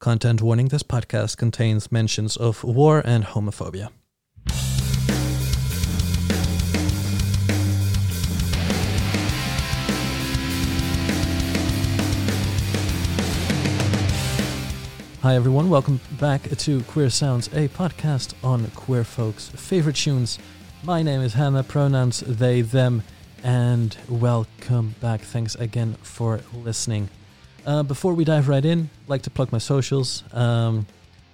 Content warning this podcast contains mentions of war and homophobia. Hi, everyone. Welcome back to Queer Sounds, a podcast on queer folks' favorite tunes. My name is Hannah, pronouns they, them, and welcome back. Thanks again for listening. Uh, before we dive right in, I'd like to plug my socials. Um,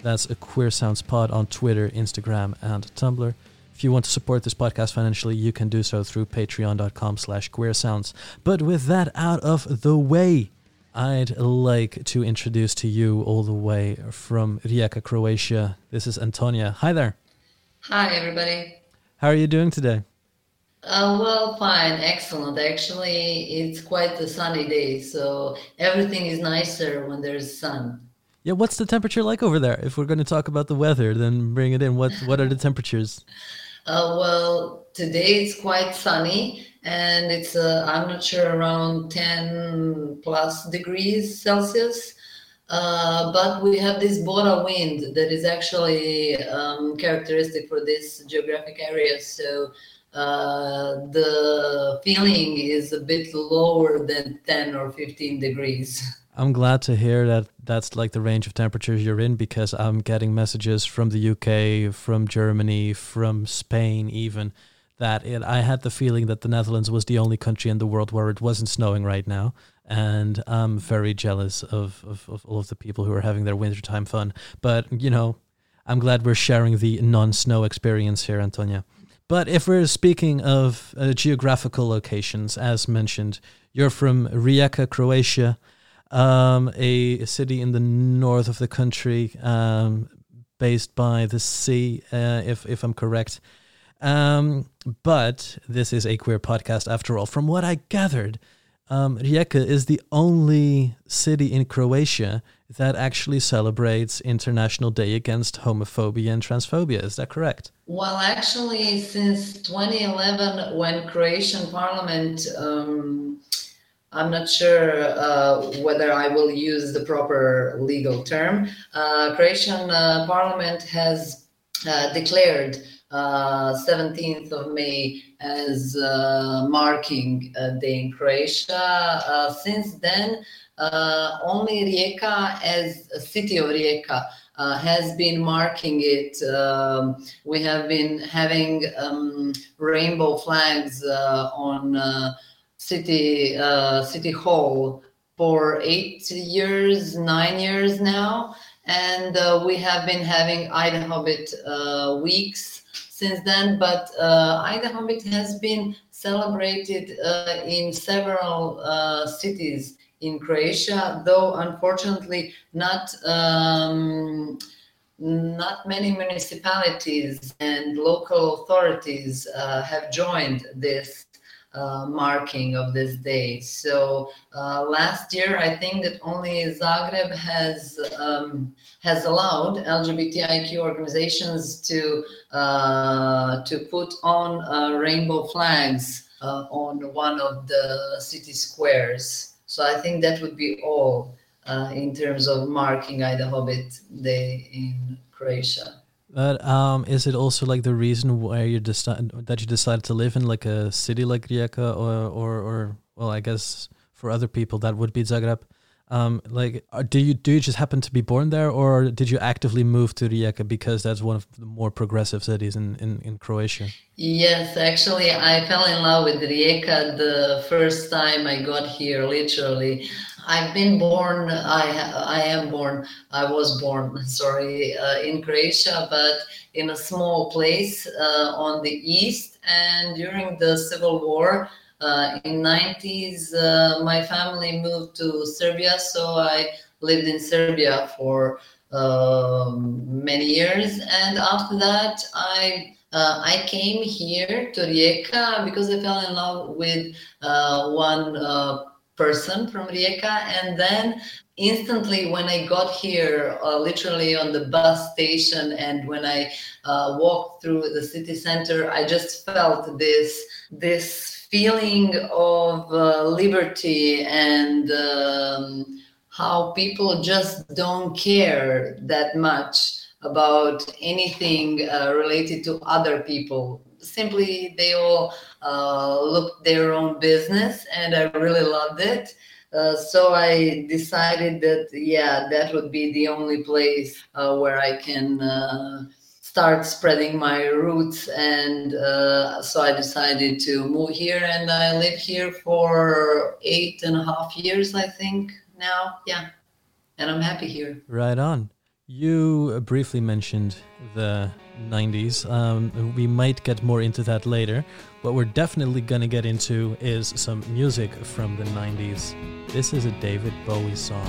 that's a Queer Sounds Pod on Twitter, Instagram, and Tumblr. If you want to support this podcast financially, you can do so through patreon.com slash queer sounds. But with that out of the way, I'd like to introduce to you all the way from Rijeka, Croatia. This is Antonia. Hi there. Hi, everybody. How are you doing today? Uh, well, fine, excellent. Actually, it's quite a sunny day, so everything is nicer when there's sun. Yeah, what's the temperature like over there? If we're going to talk about the weather, then bring it in. What What are the temperatures? Uh, well, today it's quite sunny, and it's uh, I'm not sure around 10 plus degrees Celsius. Uh, but we have this Bora wind that is actually um, characteristic for this geographic area. So the feeling is a bit lower than 10 or 15 degrees. I'm glad to hear that that's like the range of temperatures you're in because I'm getting messages from the UK, from Germany, from Spain, even that it, I had the feeling that the Netherlands was the only country in the world where it wasn't snowing right now. And I'm very jealous of, of, of all of the people who are having their wintertime fun. But, you know, I'm glad we're sharing the non snow experience here, Antonia. But if we're speaking of uh, geographical locations, as mentioned, you're from Rijeka, Croatia, um, a city in the north of the country, um, based by the sea, uh, if if I'm correct. Um, but this is a queer podcast after all. From what I gathered, um, Rijeka is the only city in Croatia that actually celebrates International Day Against Homophobia and Transphobia. Is that correct? Well, actually, since 2011, when Croatian Parliament, um, I'm not sure uh, whether I will use the proper legal term, uh, Croatian uh, Parliament has uh, declared 17th uh, of May as uh, marking day in Croatia. since then, uh, only Rijeka as a city of Rijeka uh, has been marking it. Um, we have been having um, rainbow flags uh, on uh, city uh, city hall for eight years, nine years now, and uh, we have been having IDAHOBIT weeks since then. But uh, Hobbit has been celebrated in several cities in Croatia, though unfortunately not um, not many municipalities and local authorities uh, have joined this uh, marking of this day. So uh, last year, I think that only Zagreb has um, has allowed LGBTIQ organizations to uh, to put on uh, rainbow flags uh, on one of the city squares. So I think that would be all uh, in terms of marking IDAHOBIT Day in Croatia. But um, is it also like the reason why you decided that you decided to live in like a city like Rijeka, or, or or well, I guess for other people that would be Zagreb? Um, like, uh, do you do you just happen to be born there, or did you actively move to Rijeka because that's one of the more progressive cities in, in, in Croatia? Yes, actually, I fell in love with Rijeka the first time I got here. Literally, I've been born. I I am born. I was born. Sorry, uh, in Croatia, but in a small place uh, on the east. And during the civil war, uh, in 90s uh, my family moved to serbia so i lived in serbia for um, many years and after that i uh, I came here to Rijeka because I fell in love with uh, one uh, person from Rijeka. And then instantly, when I got here, uh, literally on the bus station, and when I walked through the city center, I just felt this this feeling of uh, liberty and um, how people just don't care that much about anything uh, related to other people. Simply, they all uh, look their own business, and I really loved it. Uh, so I decided that yeah, that would be the only place uh, where I can uh, start spreading my roots. And uh, so I decided to move here, and I live here for eight and a half years, I think now. Yeah, and I'm happy here. Right on. You briefly mentioned the 90s. Um, we might get more into that later. What we're definitely going to get into is some music from the 90s. This is a David Bowie song.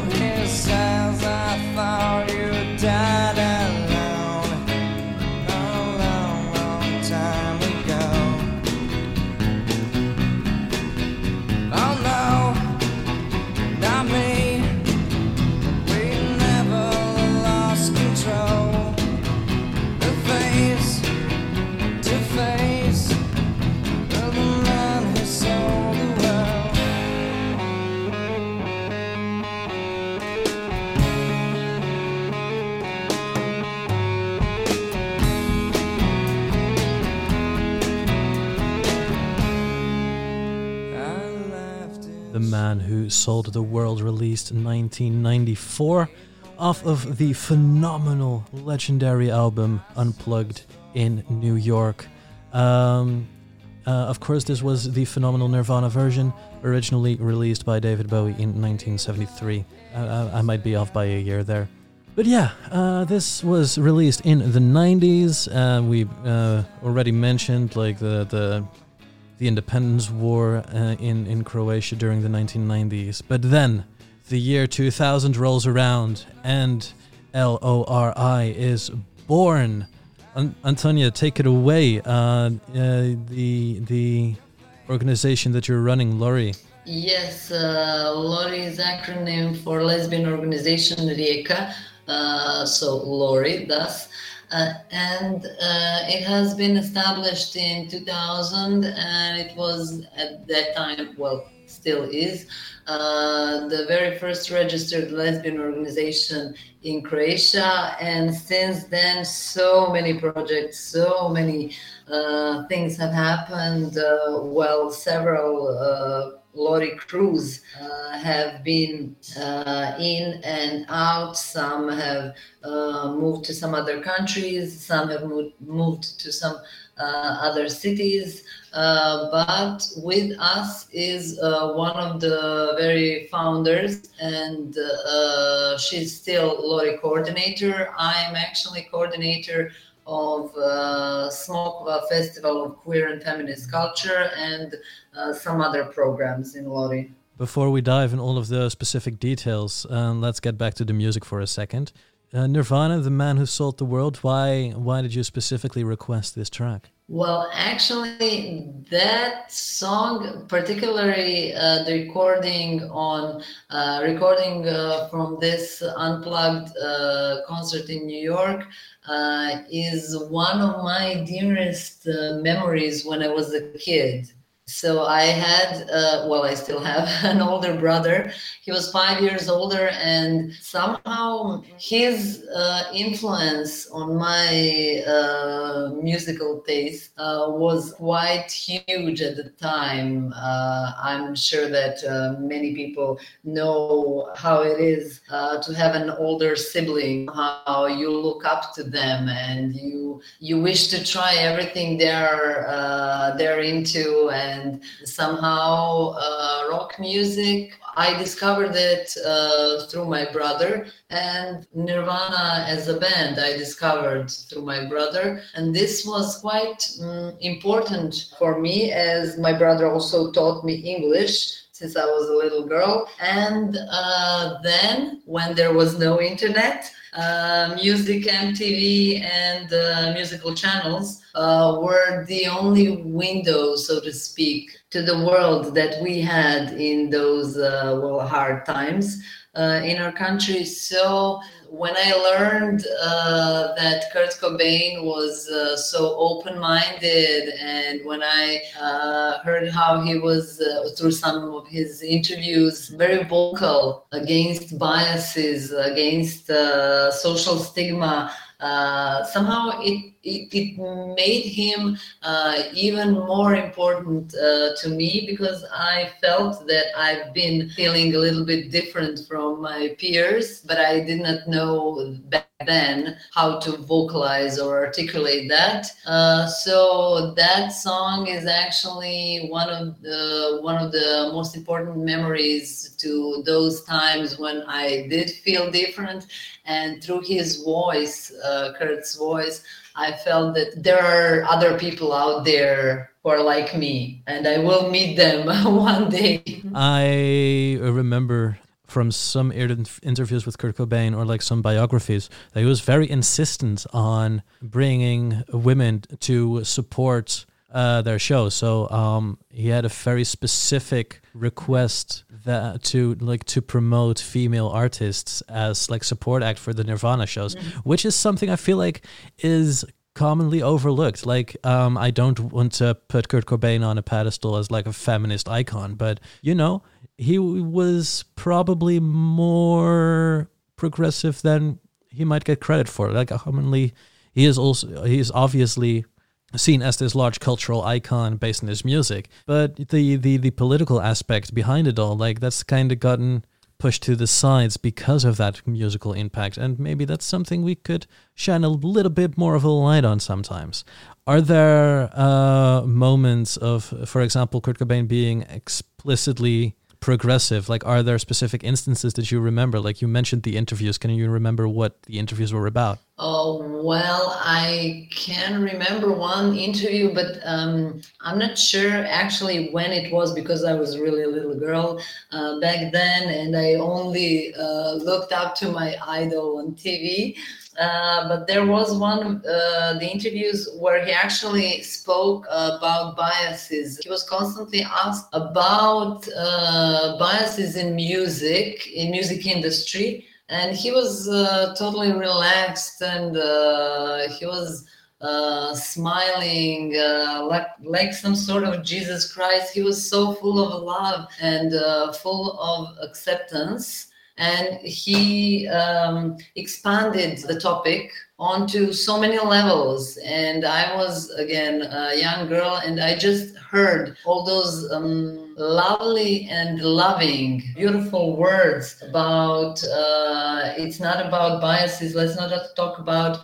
walls Sold the World released in 1994 off of the phenomenal, legendary album Unplugged in New York. Um, uh, of course, this was the phenomenal Nirvana version, originally released by David Bowie in 1973. Uh, I might be off by a year there. But yeah, uh, this was released in the 90s. Uh, we uh, already mentioned like the, the the independence war uh, in, in Croatia during the 1990s. But then the year 2000 rolls around and LORI is born. An- Antonia, take it away. Uh, uh, the, the organization that you're running, Lori. Yes, uh, Lori is acronym for Lesbian Organization Rijeka. Uh, so Lori, thus. Uh, and uh, it has been established in 2000 and it was at that time well still is uh, the very first registered lesbian organization in croatia. And since then so many projects so many uh, things have happened uh, well several uh, Lori crews uh, have been uh, in and out. Some have uh, moved to some other countries. Some have moved, moved to some uh, other cities. Uh, but with us is uh, one of the very founders, and she's still Lori coordinator. I'm actually coordinator of uh, Smokva Festival of Queer and Feminist Culture and uh, some other programs in Lori. Before we dive in all of the specific details, uh, let's get back to the music for a second. Uh, Nirvana, the man who sold the world. Why? Why did you specifically request this track? Well, actually, that song, particularly uh, the recording on uh, recording uh, from this unplugged uh, concert in New York, uh, is one of my dearest uh, memories when I was a kid. So I had, uh, well, I still have an older brother. He was five years older, and somehow his uh, influence on my uh, musical taste uh, was quite huge at the time. Uh, I'm sure that uh, many people know how it is to have an older sibling, how you look up to them, and you you wish to try everything they're they're into and and somehow uh, rock music. I discovered it uh, through my brother and nirvana as a band i discovered through my brother. And this was quite um, important for me as my brother also taught me english since I was a little girl. And uh, then, when there was no internet, uh, music MTV and uh, musical channels uh, were the only window, so to speak, to the world that we had in those uh, well hard times uh, in our country. So when I learned uh, that Kurt Cobain was uh, so open minded, and when I uh, heard how he was, uh, through some of his interviews, very vocal against biases, against social stigma, uh, somehow it, it, it, made him uh, even more important uh, to me because I felt that I've been feeling a little bit different from my peers, but I did not know back then how to vocalize or articulate that. Uh, so that song is actually one of the one of the most important memories to those times when I did feel different and through his voice, uh, Kurt's voice, I felt that there are other people out there who are like me, and I will meet them one day. I remember from some interviews with Kurt Cobain or like some biographies that he was very insistent on bringing women to support uh, their show. So um, he had a very specific request that to like to promote female artists as like support act for the Nirvana shows, mm-hmm. which is something I feel like is commonly overlooked. Like, um, I don't want to put Kurt Cobain on a pedestal as like a feminist icon, but you know, he was probably more progressive than he might get credit for. Like, commonly, he is also he is obviously seen as this large cultural icon based on his music. But the, the, the political aspect behind it all, like that's kind of gotten pushed to the sides because of that musical impact. And maybe that's something we could shine a little bit more of a light on sometimes. Are there uh, moments of, for example, Kurt Cobain being explicitly progressive? Like, are there specific instances that you remember? Like, you mentioned the interviews. Can you remember what the interviews were about? Oh, well, I can remember one interview, but um, I'm not sure actually when it was because I was really a little girl uh, back then and I only uh, looked up to my idol on TV. Uh, but there was one uh, the interviews where he actually spoke about biases. He was constantly asked about uh, biases in music in music industry and he was uh, totally relaxed and uh, he was smiling like like some sort of jesus christ. He was so full of love and full of acceptance and he um, expanded the topic onto so many levels. And i was again a young girl and i just heard all those um, lovely and loving beautiful words about uh, it's not about biases. Let's not talk about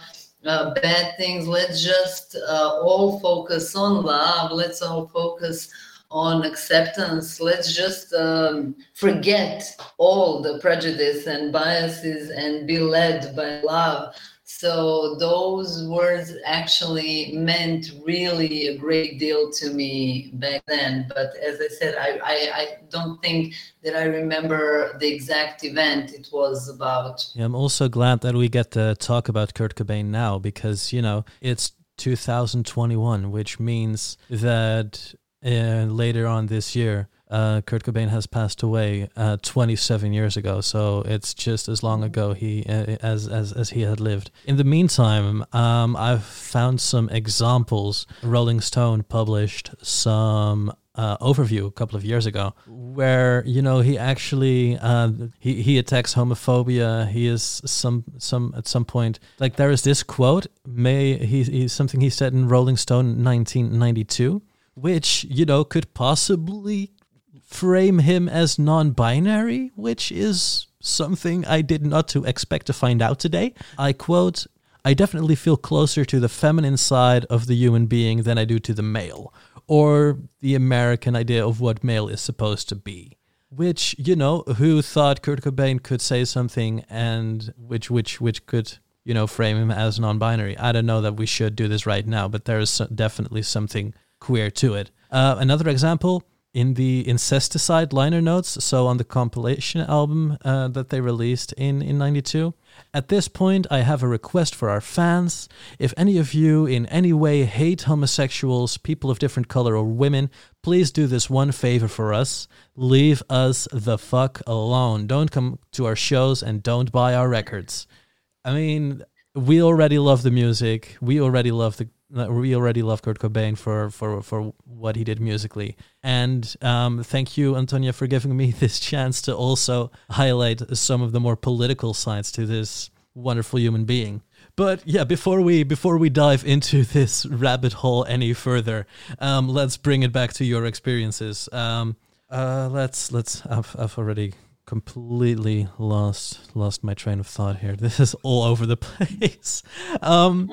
uh, bad things. Let's just uh, all focus on love. Let's all focus on acceptance. Let's just um, forget all the prejudice and biases and be led by love. So those words actually meant really a great deal to me back then. But as I said, I, I, I don't think that I remember the exact event it was about. Yeah, I'm also glad that we get to talk about Kurt Cobain now because, you know, it's 2021, which means that and later on this year, uh, Kurt Cobain has passed away uh, 27 years ago. So it's just as long ago he uh, as as as he had lived. In the meantime, um, I've found some examples. Rolling Stone published some uh, overview a couple of years ago, where you know he actually uh, he he attacks homophobia. He is some some at some point like there is this quote. May he, he something he said in Rolling Stone 1992 which, you know, could possibly frame him as non binary, which is something I did not to expect to find out today. I quote, I definitely feel closer to the feminine side of the human being than I do to the male, or the American idea of what male is supposed to be. Which, you know, who thought Kurt Cobain could say something and which which which could, you know, frame him as non-binary. I don't know that we should do this right now, but there is definitely something queer to it. Uh, another example in the Incesticide liner notes, so on the compilation album uh, that they released in in '92, At this point, I have a request for our fans. If any of you in any way hate homosexuals, people of different color, or women, please do this one favor for us. Leave us the fuck alone. Don't come to our shows and don't buy our records. I mean, we already love the music. We already love the we already love Kurt Cobain for for for what he did musically. And um, thank you, Antonia, for giving me this chance to also highlight some of the more political sides to this wonderful human being. But yeah, before we before we dive into this rabbit hole any further, um, let's bring it back to your experiences. Um, uh, let's let's. I've, I've already completely lost lost my train of thought here. This is all over the place. Um,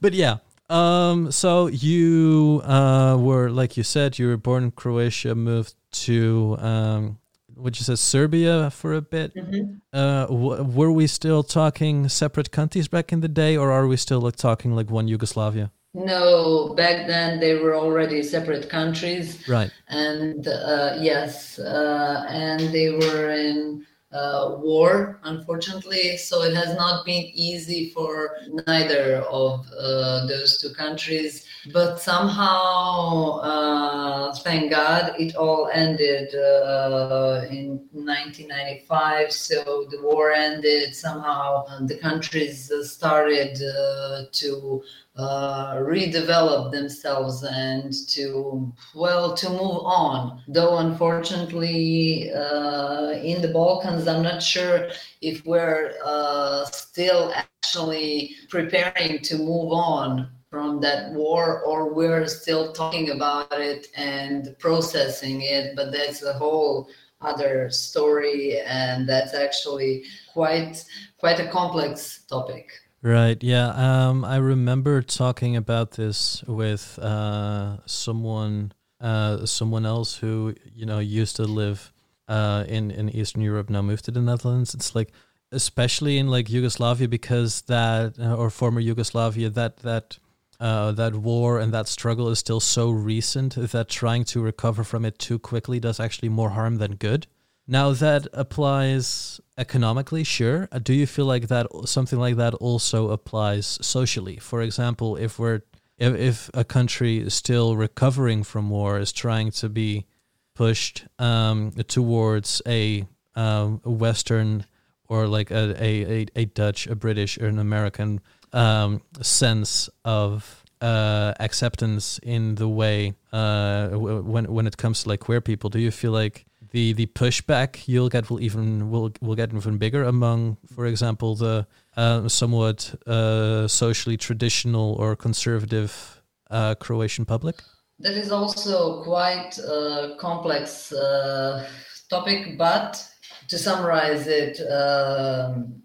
but yeah, um, so you uh, were, like you said, you were born in Croatia, moved to, um, what you said, Serbia for a bit. Mm-hmm. Uh, w- were we still talking separate countries back in the day, or are we still like talking like one Yugoslavia? No, back then they were already separate countries. Right. And uh, yes, uh, and they were in uh, war, unfortunately. So it has not been easy for neither of uh, those two countries. But somehow, uh, thank God, it all ended uh, in 1995. So the war ended. Somehow the countries started uh, to uh, redevelop themselves and to well to move on. Though unfortunately uh, in the balkans i'm not sure if we're uh, still actually preparing to move on from that war or we're still talking about it and processing it but that's a whole other story and that's actually quite quite a complex topic Right. Yeah. Um, I remember talking about this with uh, someone, uh, someone else who you know used to live uh, in in Eastern Europe, now moved to the Netherlands. It's like, especially in like Yugoslavia, because that uh, or former Yugoslavia, that that uh, that war and that struggle is still so recent that trying to recover from it too quickly does actually more harm than good. Now that applies economically, sure. Uh, do you feel like that something like that also applies socially? For example, if we're if, if a country is still recovering from war is trying to be pushed um, towards a, um, Western or like a, a, a Dutch, a British, or an American um, sense of uh, acceptance in the way uh, when when it comes to like queer people, do you feel like the the pushback you'll get will even will will get even bigger among, for example, the uh, somewhat uh, socially traditional or conservative uh, Croatian public. That is also quite a complex uh, topic, but to summarize it um,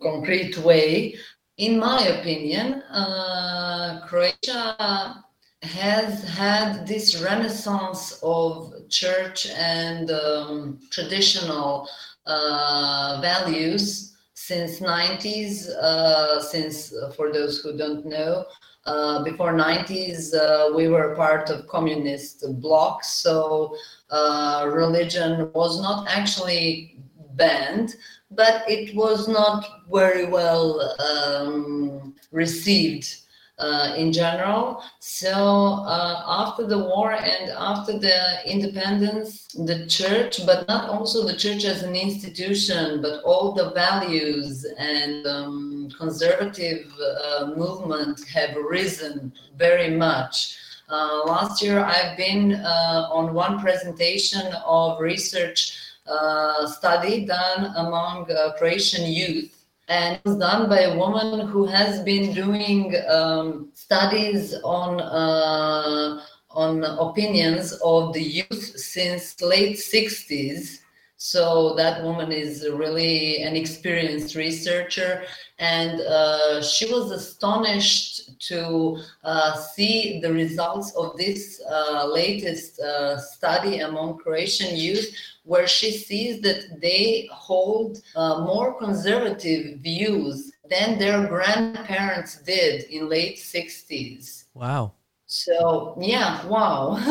concrete way, in my opinion, uh, Croatia has had this renaissance of church and um, traditional uh, values since 90s uh, since uh, for those who don't know uh, before 90s uh, we were part of communist bloc so uh, religion was not actually banned but it was not very well um, received uh, in general. So uh, after the war and after the independence, the church, but not also the church as an institution, but all the values and um, conservative uh, movement have risen very much. Uh, last year, I've been uh, on one presentation of research uh, study done among Croatian youth and it was done by a woman who has been doing um, studies on uh, on opinions of the youth since late 60s so that woman is really an experienced researcher and uh, she was astonished to uh, see the results of this uh, latest uh, study among croatian youth where she sees that they hold uh, more conservative views than their grandparents did in late 60s wow So yeah, wow,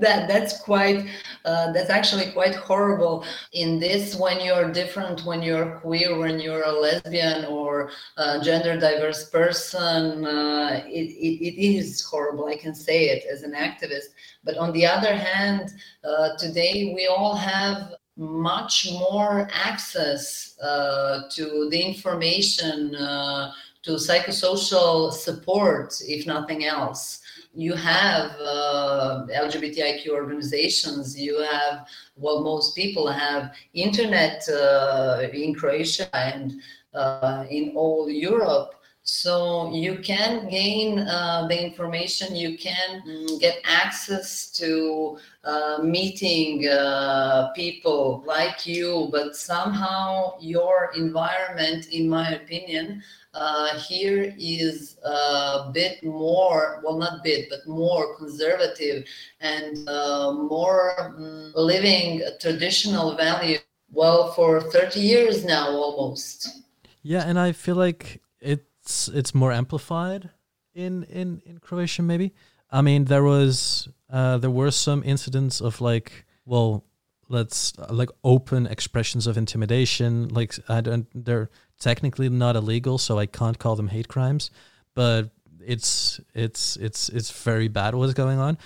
that that's quite uh, that's actually quite horrible. In this, when you're different, when you're queer, when you're a lesbian or a gender diverse person, uh, it, it, it is horrible. I can say it as an activist. But on the other hand, uh, today we all have much more access uh, to the information, uh, to psychosocial support, if nothing else you have uh, LGBTIQ organizations, you have, well, most people have internet uh, in Croatia and uh, in all Europe. So you can gain uh, the information, you can mm, get access to uh, meeting uh, people like you, but somehow your environment, in my opinion, uh, here is a bit more, well, not bit, but more conservative and uh, more um, living traditional value. Well, for 30 years now, almost. Yeah, and I feel like it's it's more amplified in in in Croatia. Maybe I mean there was uh, there were some incidents of like well let's like open expressions of intimidation like I don't they're technically not illegal, so I can't call them hate crimes, but it's it's it's it's very bad what's going on.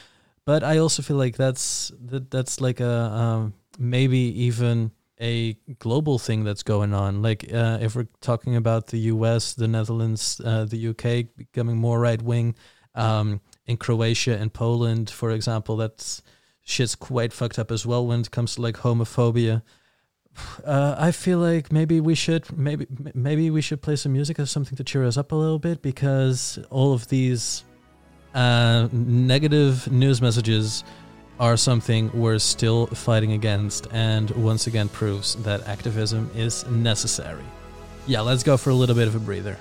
But I also feel like that's that that's like a um, maybe even a global thing that's going on. Like uh, if we're talking about the U.S., the Netherlands, uh, the U.K. becoming more right wing, um, in Croatia and Poland, for example, that's shit's quite fucked up as well when it comes to like homophobia. Uh, I feel like maybe we should maybe maybe we should play some music or something to cheer us up a little bit because all of these uh, negative news messages are something we're still fighting against, and once again proves that activism is necessary. Yeah, let's go for a little bit of a breather.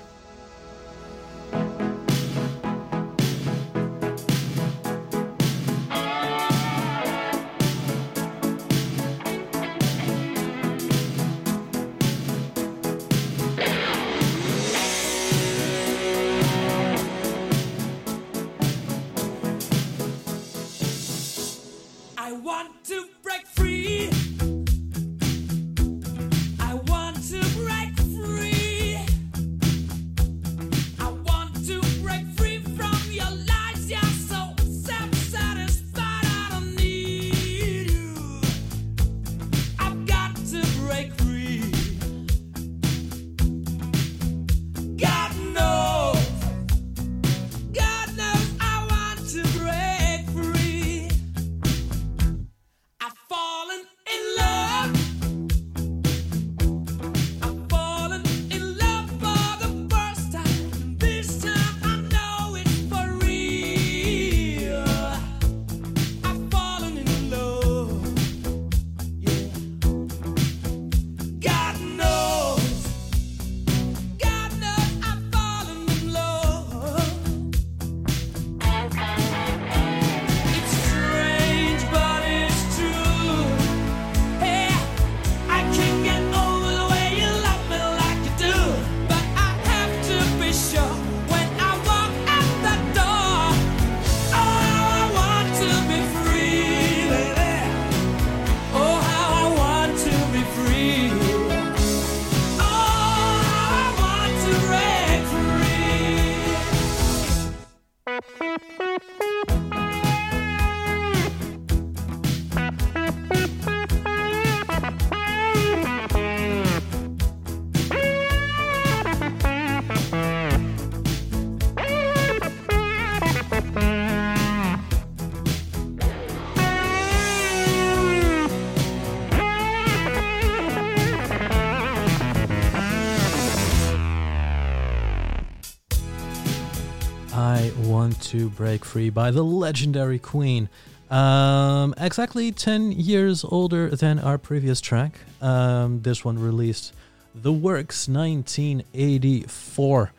To Break Free by the legendary Queen. Um, exactly 10 years older than our previous track. Um, this one released The Works 1984.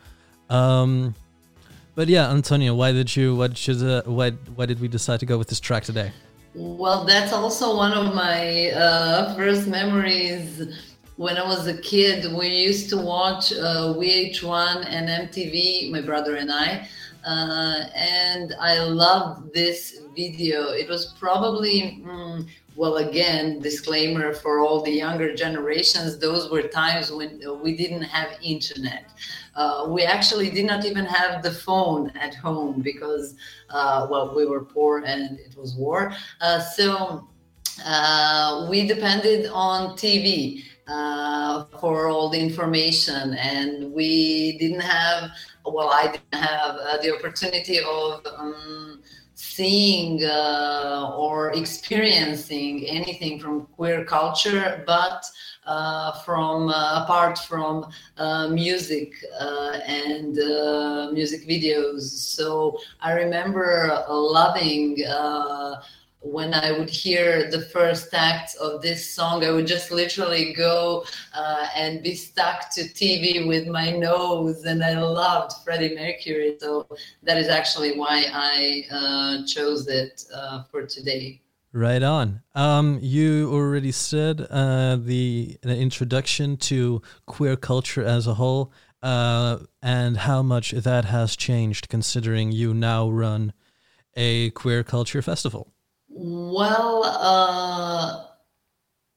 Um, but yeah, Antonio, why did you, did, you, uh, why, why did we decide to go with this track today? Well, that's also one of my uh, first memories. When I was a kid, we used to watch uh, VH1 and MTV, my brother and I uh, and I loved this video. It was probably, mm, well, again, disclaimer for all the younger generations, those were times when we didn't have internet. Uh, we actually did not even have the phone at home because, uh, well, we were poor and it was war. Uh, so uh, we depended on TV uh, for all the information, and we didn't have. Well, I didn't have uh, the opportunity of. Um, seeing uh, or experiencing anything from queer culture, but uh, from uh, apart from uh, music and music videos. So I remember loving when I would hear the first act of this song, I would just literally go uh, and be stuck to TV with my nose. And I loved Freddie Mercury. So that is actually why I uh, chose it uh, for today. Right on. Um, you already said uh, the, introduction to queer culture as a whole uh, and how much that has changed considering you now run a queer culture festival. Well, uh,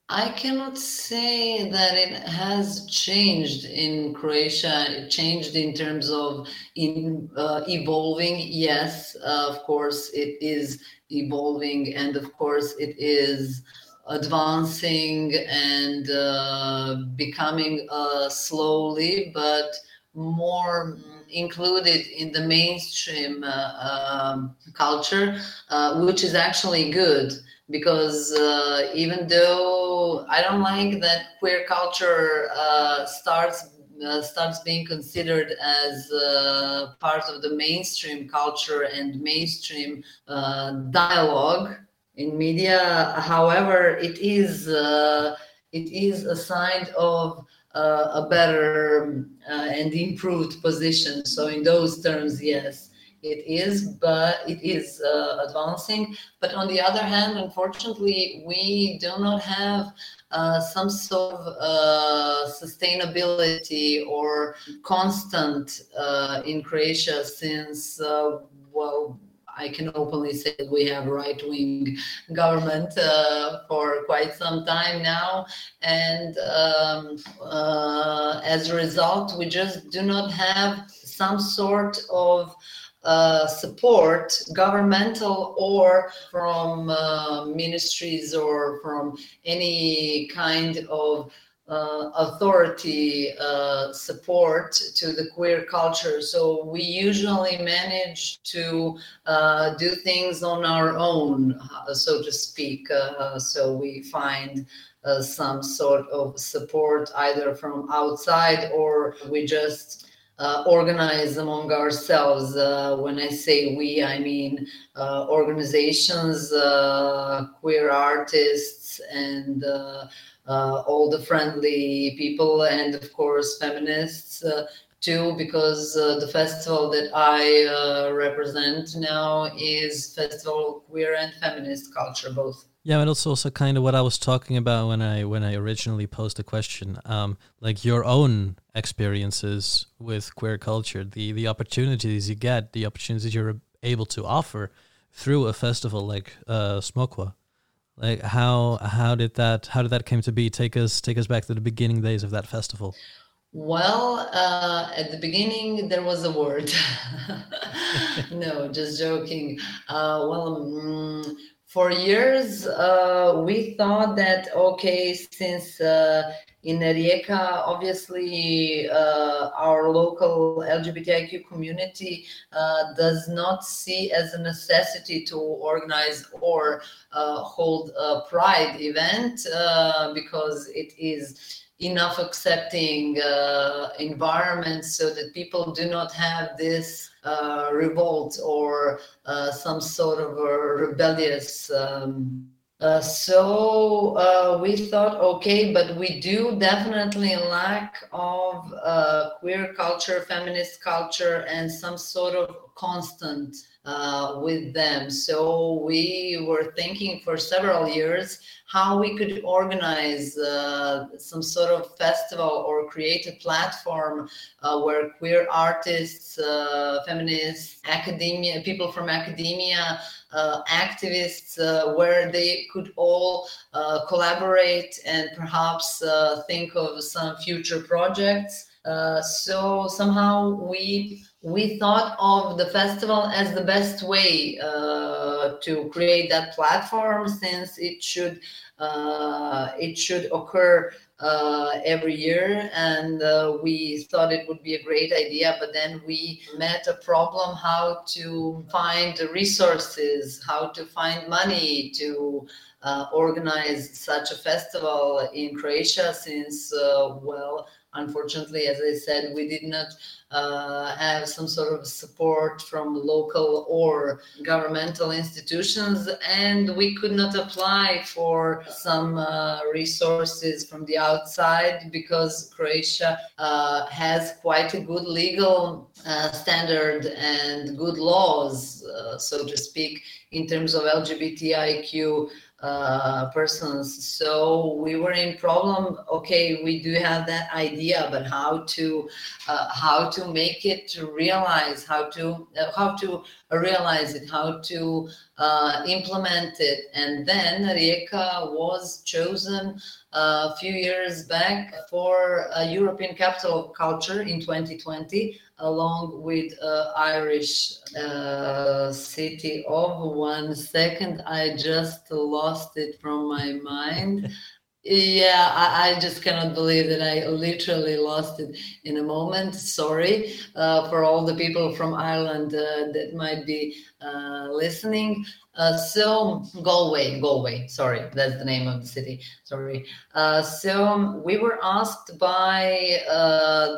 I cannot say that it has changed in Croatia. It changed in terms of in uh, evolving. Yes, uh, of course, it is evolving, and of course, it is advancing and uh, becoming uh, slowly, but more included in the mainstream uh, um, culture, uh, which is actually good because uh, even though I don't like that queer culture uh, starts uh, starts being considered as uh, part of the mainstream culture and mainstream dialogue in media. However, it is it is a sign of uh, a better uh, and improved position. So in those terms, yes, it is, but it is uh, advancing. But on the other hand, unfortunately, we do not have uh, some sort of uh, sustainability or constant uh, in Croatia since, well, I can openly say that we have right wing government uh, for quite some time now. And um, uh, as a result, we just do not have some sort of uh, support, governmental or from uh, ministries or from any kind of uh, authority uh, support to the queer culture. So we usually manage to uh, do things on our own, uh, so to speak. Uh, so we find uh, some sort of support either from outside or we just uh, organize among ourselves. Uh, when I say we, I mean uh, organizations, queer artists, and uh, all the friendly people, and of course feminists uh, too, because uh, the festival that I uh, represent now is Festival Queer and Feminist Culture, both. Yeah, and it's also kind of what I was talking about when I when I originally posed the question, um, like your own experiences with queer culture, the the opportunities you get, the opportunities you're able to offer through a festival like uh, Smokva. Like how how did that how did that came to be? Take us take us back to the beginning days of that festival. Well, uh, at the beginning there was a word. no, just joking. Uh, well, um, for years uh, we thought that okay, since uh, in Rijeka, obviously, uh, our local LGBTIQ community uh, does not see as a necessity to organize or uh, hold a pride event uh, because it is enough accepting uh, environment so that people do not have this uh, revolt or some sort of a rebellious um, uh, so uh, we thought, okay, but we do definitely lack of uh, queer culture, feminist culture, and some sort of constant uh, with them. So we were thinking for several years how we could organize uh, some sort of festival or create a platform uh, where queer artists, uh, feminists, academia, people from academia, uh, activists, where they could all collaborate and perhaps think of some future projects. so somehow we we thought of the festival as the best way uh, to create that platform since it should uh, it should occur uh, every year. And uh, we thought it would be a great idea but then we met a problem how to find resources how to find money to uh, organize such a festival in croatia since uh, well unfortunately as i said we did not uh, have some sort of support from local or governmental institutions, and we could not apply for some uh, resources from the outside because Croatia uh, has quite a good legal uh, standard and good laws, uh, so to speak, in terms of LGBTIQ uh, persons. So we were in problem. Okay, we do have that idea, but how to uh, how to make it to realize how to uh, how to realize it, how to uh, implement it, and then Rijeka was chosen a few years back for a European Capital of Culture in 2020 along with uh, Irish uh, city of one second. I just lost it from my mind. Yeah, I, I, just cannot believe that I literally lost it in a moment. Sorry uh, for all the people from Ireland uh, that might be uh, listening. Uh, so Galway, Galway, sorry, that's the name of the city. Sorry. so we were asked by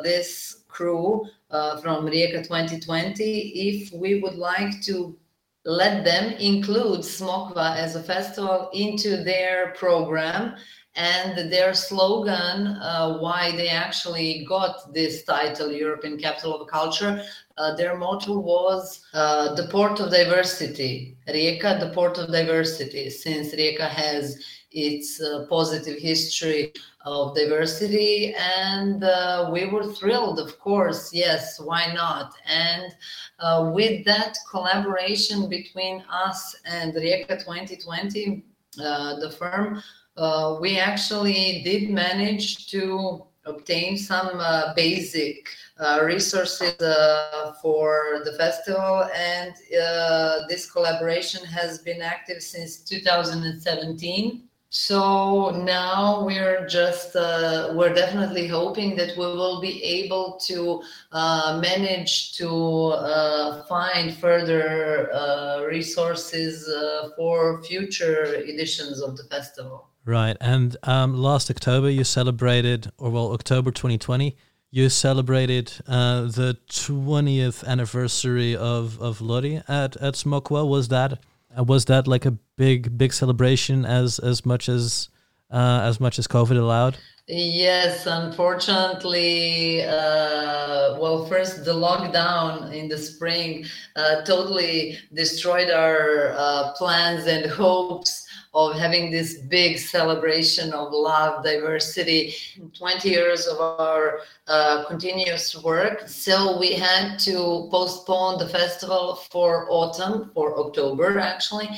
this crew uh, from Rijeka 2020 if we would like to let them include Smokva as a festival into their program and their slogan uh, why they actually got this title european capital of culture uh, their motto was uh, the port of diversity. Rijeka the port of diversity. Since rijeka has its uh, positive history of diversity and uh, we were thrilled of course yes why not? And uh, with that collaboration between us and Rijeka 2020 uh, the firm uh, we actually did manage to obtain some uh, basic uh, resources for the festival and this collaboration has been active since 2017 so now we're just uh, we're definitely hoping that we will be able to uh, manage to uh, find further uh, resources uh, for future editions of the festival right and um, last october you celebrated or well october 2020 you celebrated uh, the 20th anniversary of of Lori at at Smokva was that uh, was that like a big big celebration as as much as uh, as much as COVID allowed? Yes, unfortunately, uh, well, first the lockdown in the spring uh, totally destroyed our uh, plans and hopes of having this big celebration of love, diversity, 20 years of our uh, continuous work. So we had to postpone the festival for autumn, for October actually,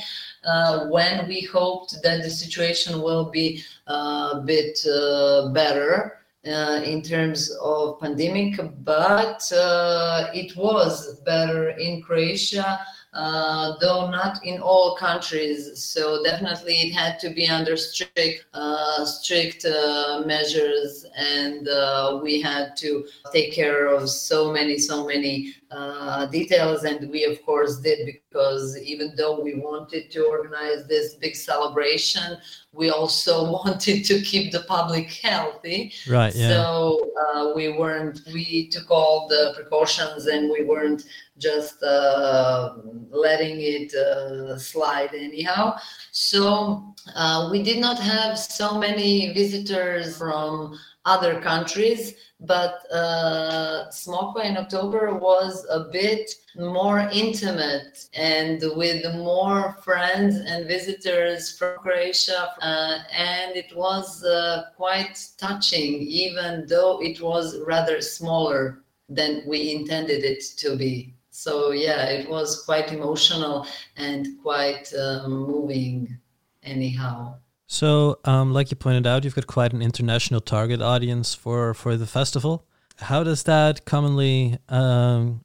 uh, when we hoped that the situation will be uh, a bit uh, better. Uh, in terms of pandemic, but uh, it was better in Croatia uh, though not in all countries. So definitely it had to be under strict, uh, strict uh, measures, and uh, we had to take care of so many, so many uh, details. And we, of course, did because even though we wanted to organize this big celebration, we also wanted to keep the public healthy. Right. Yeah. So uh, we weren't. We took all the precautions, and we weren't just uh, letting it uh, slide anyhow. So uh, we did not have so many visitors from other countries, but uh, Smokva in October was a bit more intimate and with more friends and visitors from Croatia. Uh, and it was uh, quite touching, even though it was rather smaller than we intended it to be. So, yeah, it was quite emotional and quite uh, moving, anyhow. So, um, like you pointed out, you've got quite an international target audience for for the festival. How does that commonly um,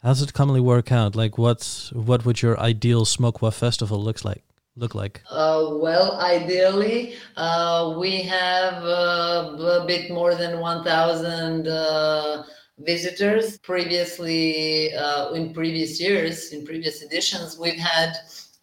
how does it commonly work out? Like, what's what would your ideal Smokva festival looks like? Look like? Uh, well, ideally, uh, we have uh, a bit more than one thousand uh, visitors. Previously, uh, in previous years, in previous editions, we've had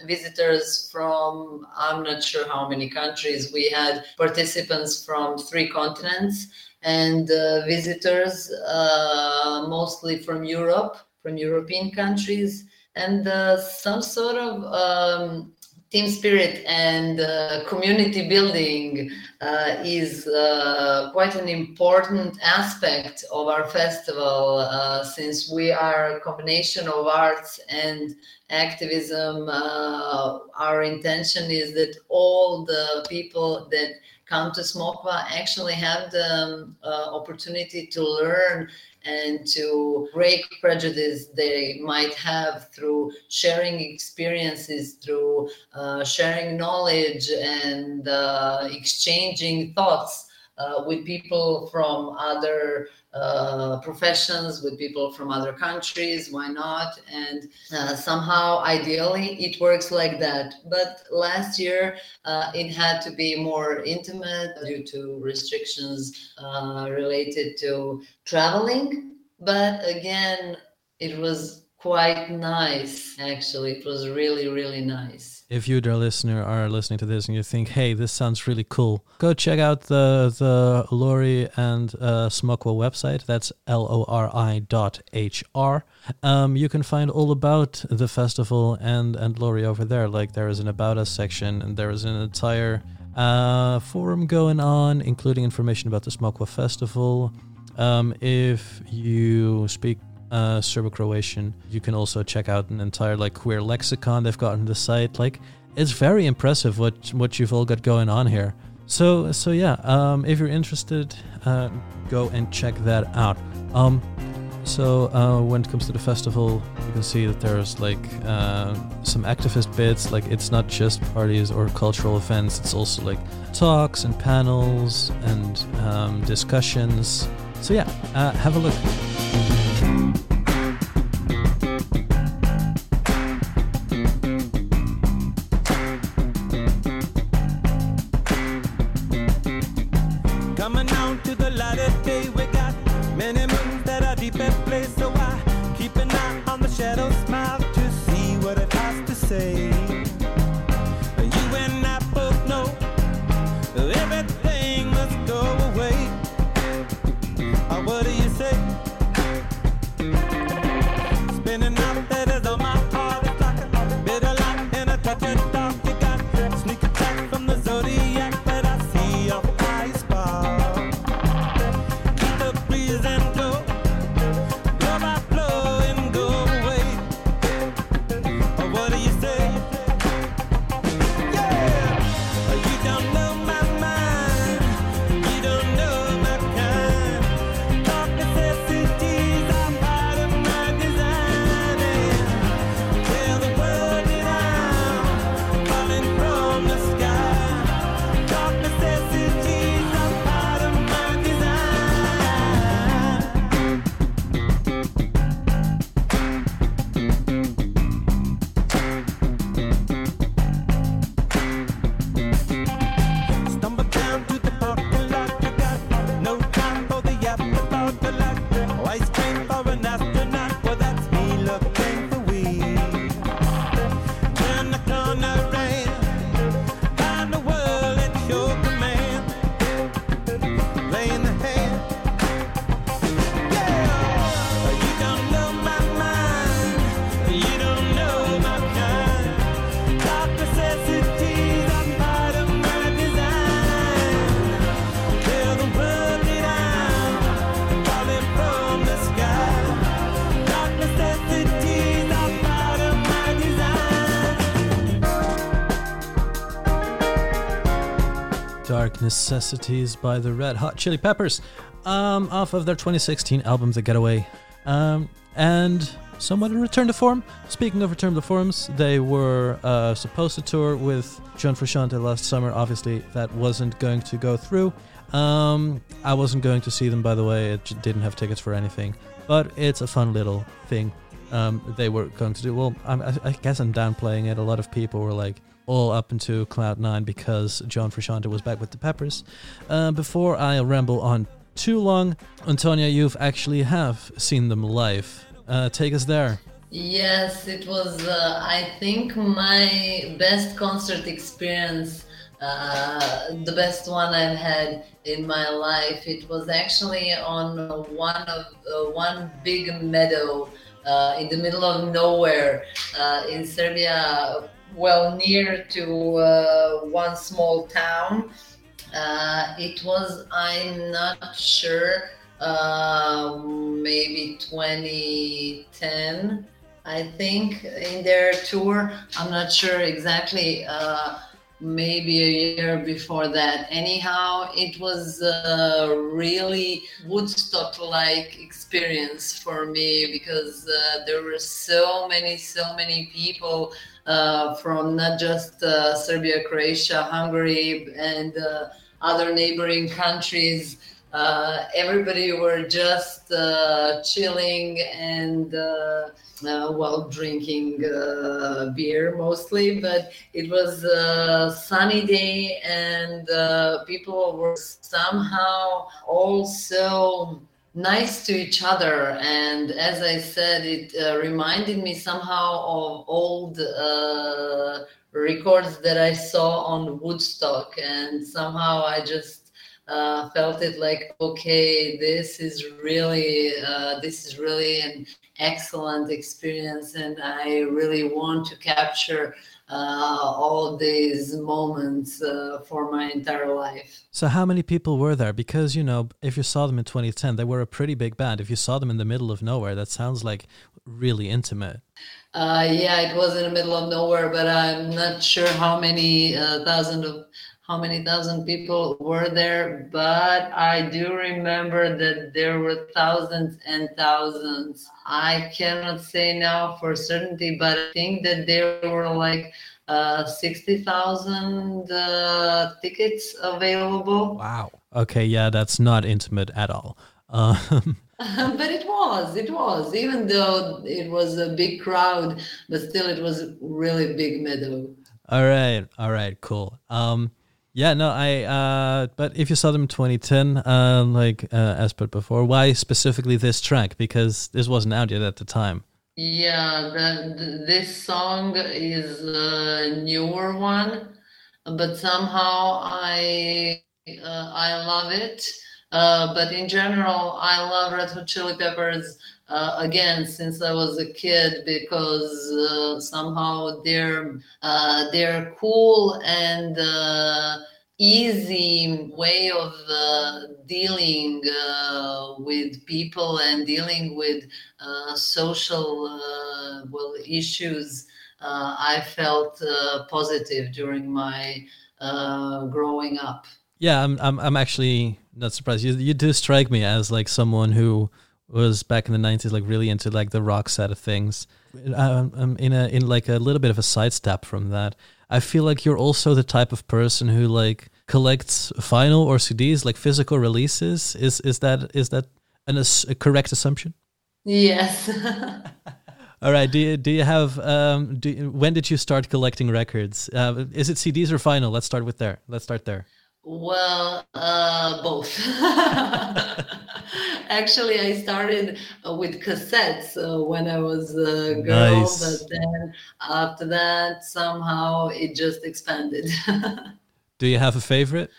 visitors from I'm not sure how many countries. We had participants from three continents and uh, visitors uh, mostly from Europe, from European countries, and uh, some sort of um, team spirit and uh, community building uh, is uh, quite an important aspect of our festival uh, since we are a combination of arts and activism uh, our intention is that all the people that come to smokva actually have the um, uh, opportunity to learn and to break prejudice they might have through sharing experiences, through uh, sharing knowledge and uh, exchanging thoughts uh, with people from other uh, professions, with people from other countries. Why not? And uh, somehow, ideally, it works like that. But last year, uh, it had to be more intimate due to restrictions uh, related to traveling. But again, it was quite nice, actually. It was really, really nice if you, dear listener, are listening to this and you think, "Hey, this sounds really cool," go check out the the Lori and uh, Smokva website. That's l o r i dot h r. Um, you can find all about the festival and and Lori over there. Like there is an about us section, and there is an entire uh, forum going on, including information about the Smokva festival. Um, if you speak uh, Serbo-Croatian. You can also check out an entire like queer lexicon they've got on the site. Like it's very impressive what what you've all got going on here. So so yeah, um, if you're interested, uh, go and check that out. Um, so uh, when it comes to the festival, you can see that there's like uh, some activist bits. Like it's not just parties or cultural events; it's also like talks and panels and um, discussions. So yeah, uh, have a look. Necessities by the Red Hot Chili Peppers, um, off of their 2016 album The Getaway. Um, and somewhat in return to form. Speaking of return to forms, they were uh, supposed to tour with John Frusciante last summer. Obviously, that wasn't going to go through. Um, I wasn't going to see them, by the way. It didn't have tickets for anything, but it's a fun little thing. Um, they were going to do. Well, I, I guess I'm downplaying it. A lot of people were like all up into cloud nine because John Frusciante was back with the Peppers. Uh, before I ramble on too long, Antonia, you've actually have seen them live. Uh, take us there. Yes, it was, uh, I think, my best concert experience, uh, the best one I've had in my life. It was actually on one of uh, one big meadow uh, in the middle of nowhere uh, in Serbia, well near to one small town. it was, I'm not sure uh, maybe 2010, I think, in their tour. I'm not sure exactly. Uh, maybe a year before that. Anyhow, it was a really Woodstock like experience for me because uh, there were so many, so many people uh, from not just uh, Serbia, Croatia, Hungary, and uh, other neighboring countries. Uh, everybody were just uh, chilling and uh, uh well drinking uh, beer mostly but it was a sunny day and uh, people were somehow also nice to each other. And as i said it reminded me somehow of old records that i saw on woodstock. And somehow i just uh, felt it like okay this is really uh, this is really an excellent experience. And i really want to capture uh, all these moments uh, for my entire life. So how many people were there? Because you know if you saw them in 2010 they were a pretty big band. If you saw them in the middle of nowhere that sounds like really intimate. Uh, yeah it was in the middle of nowhere but i'm not sure how many uh, thousand of how many thousand people were there, but I do remember that there were thousands and thousands. I cannot say now for certainty, but I think that there were like uh, 60,000 uh, tickets available. Wow. Okay, yeah, that's not intimate at all. Um, but it was, it was, even though it was a big crowd, but still it was a really big meadow. All right, all right, cool. Um, yeah, no, I. Uh, but if you saw them in 2010, uh, like uh, as put before, why specifically this track? Because this wasn't out yet at the time. Yeah, the, the, this song is a newer one, but somehow I uh, I love it. Uh, but in general, I love Red Hot Chili Peppers uh, again since I was a kid because uh, somehow they're uh, they're cool and uh, easy way of uh, dealing uh, with people and dealing with social well issues. I felt positive during my growing up. Yeah, I'm, I'm I'm actually not surprised. You you do strike me as like someone who was back in the 90s like really into like the rock side of things. I'm in a in like a little bit of a sidestep from that i feel like you're also the type of person who like collects vinyl or cds like physical releases. Is is that is that an, a correct assumption? Yes. All right. Do you do you have um do you, when did you start collecting records? Uh, is it cds or vinyl let's start with there. Let's start there well, uh, both. Actually, I started uh, with cassettes uh, when I was a girl, nice. but then after that, somehow it just expanded. Do you have a favorite?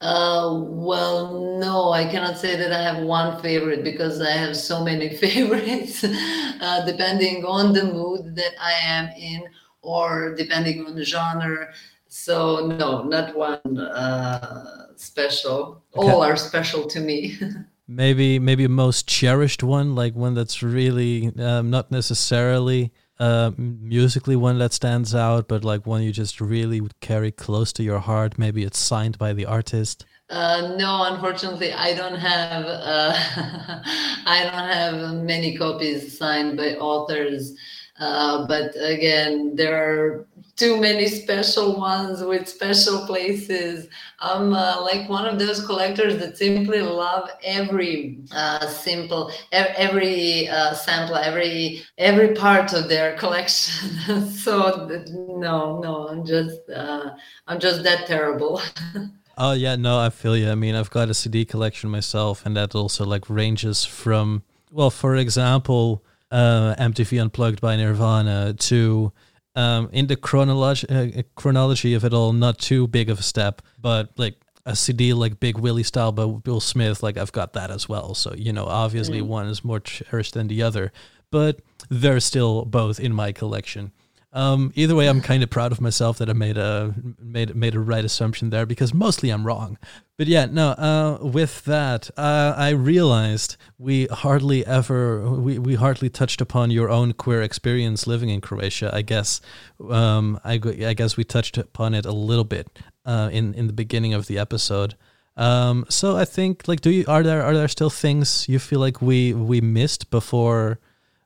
Uh, well, no, I cannot say that I have one favorite because I have so many favorites, uh, depending on the mood that I am in or depending on the genre so no, not one uh, special. Okay. All are special to me. maybe maybe a most cherished one, like one that's really um, not necessarily uh, musically one that stands out, but like one you just really carry close to your heart? Maybe it's signed by the artist. Uh, no, unfortunately, I don't have uh, I don't have many copies signed by authors. Uh, but again, there are too many special ones with special places. I'm uh, like one of those collectors that simply love every uh, simple, every uh, sample, every every part of their collection. so no, no, I'm just uh, I'm just that terrible. oh yeah, no, I feel you. I mean, I've got a CD collection myself, and that also like ranges from well, for example, uh, MTV Unplugged by Nirvana to um, in the chronology uh, chronology of it all, not too big of a step, but like a CD like Big Willie style by Will Smith, like I've got that as well. So you know, obviously mm. one is more cherished than the other, but they're still both in my collection. Um, either way, I'm kind of proud of myself that I made a made made a right assumption there because mostly I'm wrong. But yeah, no. Uh, with that, uh, I realized we hardly ever we, we hardly touched upon your own queer experience living in Croatia. I guess um, I I guess we touched upon it a little bit uh, in in the beginning of the episode. Um, so I think like, do you are there are there still things you feel like we we missed before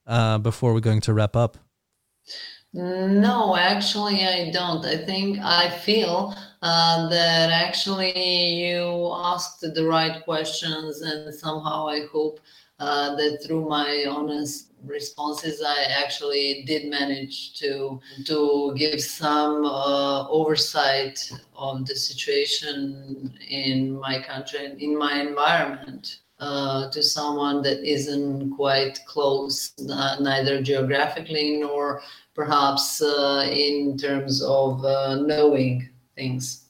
uh, before we're going to wrap up? No, actually, I don't. I think I feel uh, that actually you asked the right questions, and somehow I hope uh, that through my honest responses, I actually did manage to to give some uh, oversight of the situation in my country, in my environment. Uh, to someone that isn't quite close, uh, neither geographically nor perhaps uh, in terms of uh, knowing things.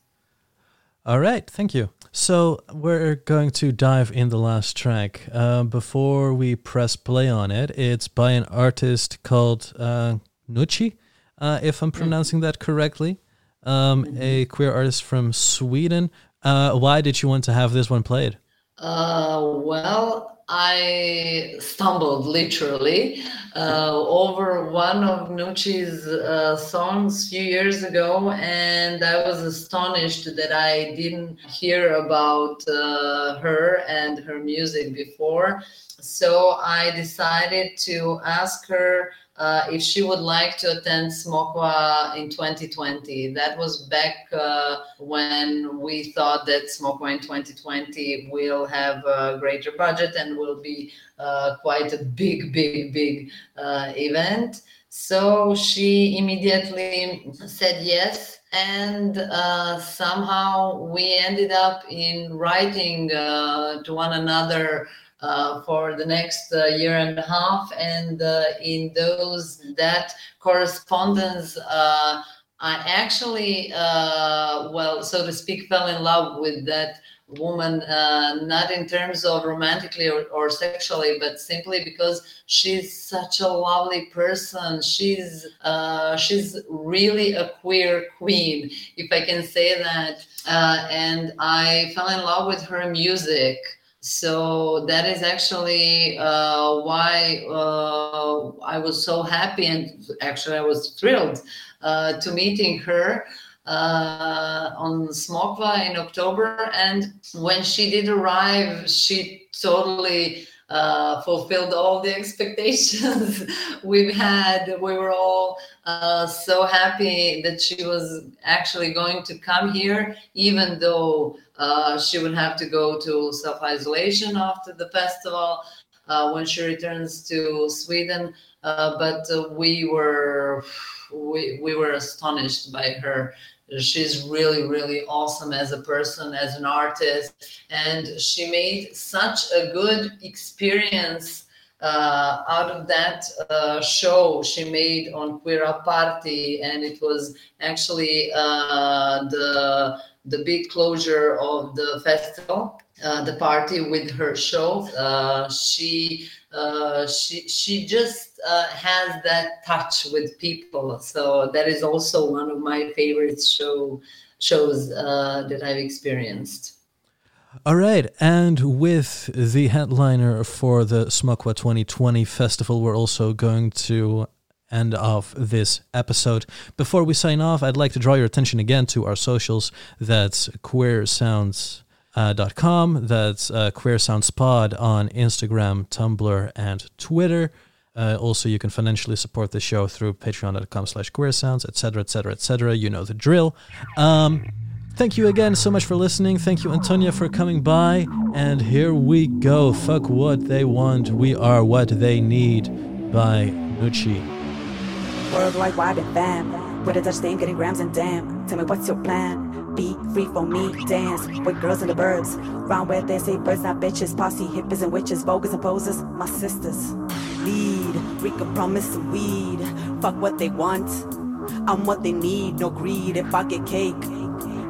All right, thank you. So we're going to dive in the last track. Uh, before we press play on it, it's by an artist called uh, Nucci, uh, if I'm mm-hmm. pronouncing that correctly. Um, mm-hmm. A queer artist from Sweden. Uh, why did you want to have this one played? Uh, well, I stumbled literally uh, over one of Nucci's uh, songs a few years ago, and I was astonished that I didn't hear about uh, her and her music before. So I decided to ask her uh, if she would like to attend Smokva in 2020. That was back uh, when we thought that Smokva in 2020 will have a greater budget and will be uh, quite a big, big, big uh, event. So she immediately said yes. And uh, somehow we ended up in writing uh, to one another uh, for the next uh, year and a half. And uh, in those that correspondence, uh, I actually, uh, well, so to speak, fell in love with that woman, not in terms of romantically or, or, sexually, but simply because she's such a lovely person. She's she's really a queer queen, if I can say that. and I fell in love with her music so that is actually uh, why uh, I was so happy and actually I was thrilled uh, to meeting her uh, on Smokva in October. And when she did arrive, she totally uh, fulfilled all the expectations we've had. We were all uh, so happy that she was actually going to come here, even though uh, she would have to go to self isolation after the festival uh, when she returns to Sweden. Uh, but we were we, we were astonished by her she's really really awesome as a person as an artist and she made such a good experience uh, out of that uh, show she made on Queer Party, and it was actually uh, the the big closure of the festival, uh, the party with her show. Uh, she uh, she she just uh, has that touch with people. So that is also one of my favorite show shows uh, that I've experienced. All right, and with the headliner for the Smokva 2020 festival, we're also going to end of this episode. Before we sign off, I'd like to draw your attention again to our socials. That's Queer Sounds. Uh, dot com. That's uh, Queer Pod on Instagram, Tumblr, and Twitter. Uh, also, you can financially support the show through patreon.com slash queer sounds, etc., etc., etc. You know the drill. Um, thank you again so much for listening. Thank you, Antonia, for coming by. And here we go. Fuck what they want. We are what they need by Nucci. Worldwide wide and fam. With a thing, getting grams and damn. Tell me what's your plan? Be free for me, dance with girls in the burbs. Round where they say birds, not bitches. Posse, hippies and witches, voguers and posers. My sisters lead. Can promise some weed. Fuck what they want. I'm what they need, no greed. If I get cake,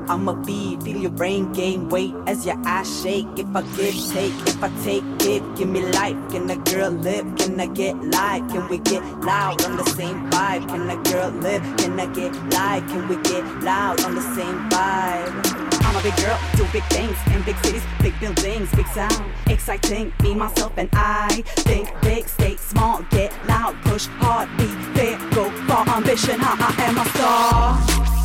I'ma feed. Feel your brain gain weight as your eyes shake. If I give, take. If I take, give. Give me life. Can a girl live? Can I get live? Can we get loud on the same vibe? Can a girl live? Can I get live? Can we get loud on the same vibe? I'm a big girl, do big things in big cities, big buildings, big sound, exciting. Me, myself, and I think big, stay small, get loud, push hard, be fair, go for ambition. I, I am a star.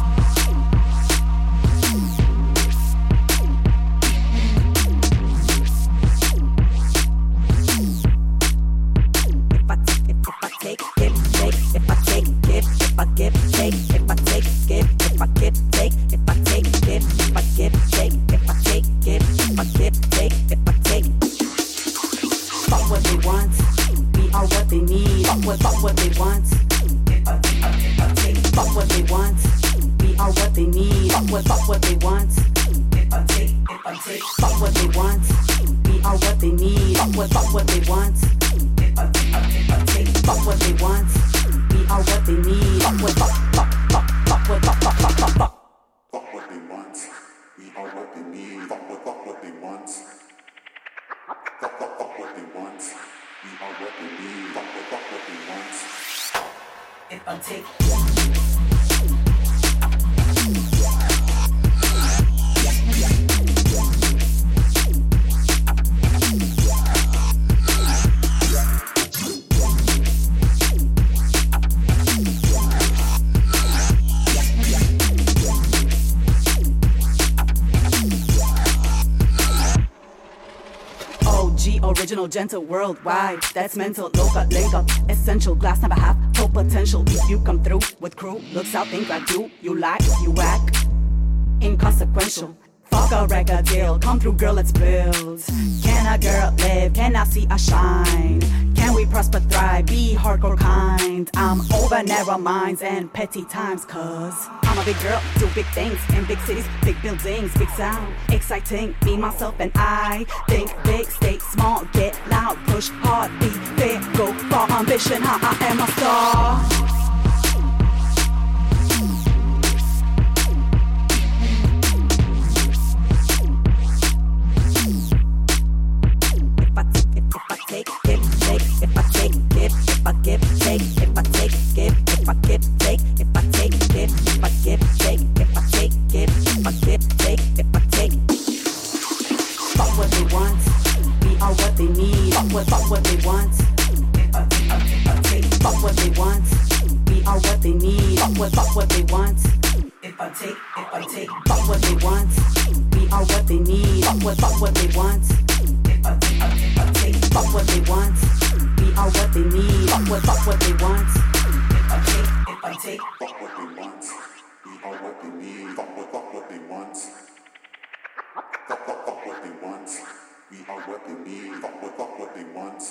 What they want, we are what they need. Fuck what, fuck what they want. If I, if I, if I take, original, gentle, worldwide. That's mental, local, up, essential, glass never have full potential. If you come through with crew, looks out, think like you, you like, you whack, inconsequential. Fuck a record deal, come through, girl, let's build. Can a girl live? Can I see a shine? Prosper, thrive, be hardcore kind? I'm over narrow minds and petty times, cause I'm a big girl, do big things in big cities, big buildings, big sound, exciting. Me, myself, and I think big, stay small, get loud, push hard, be fair, go for ambition. I, I am a star. They want. If I take, if I take, fuck what they want, we are what they need. Fuck what, fuck what they want. If I, I, if I take, fuck what they want, we are what they need. Fuck what, fuck what they want. If I take, if I take. Fuck what they want. We are what they need. Fuck what, fuck what they want. Fuck, fuck, fuck what they want. We are what they need. Fuck what, fuck what they want.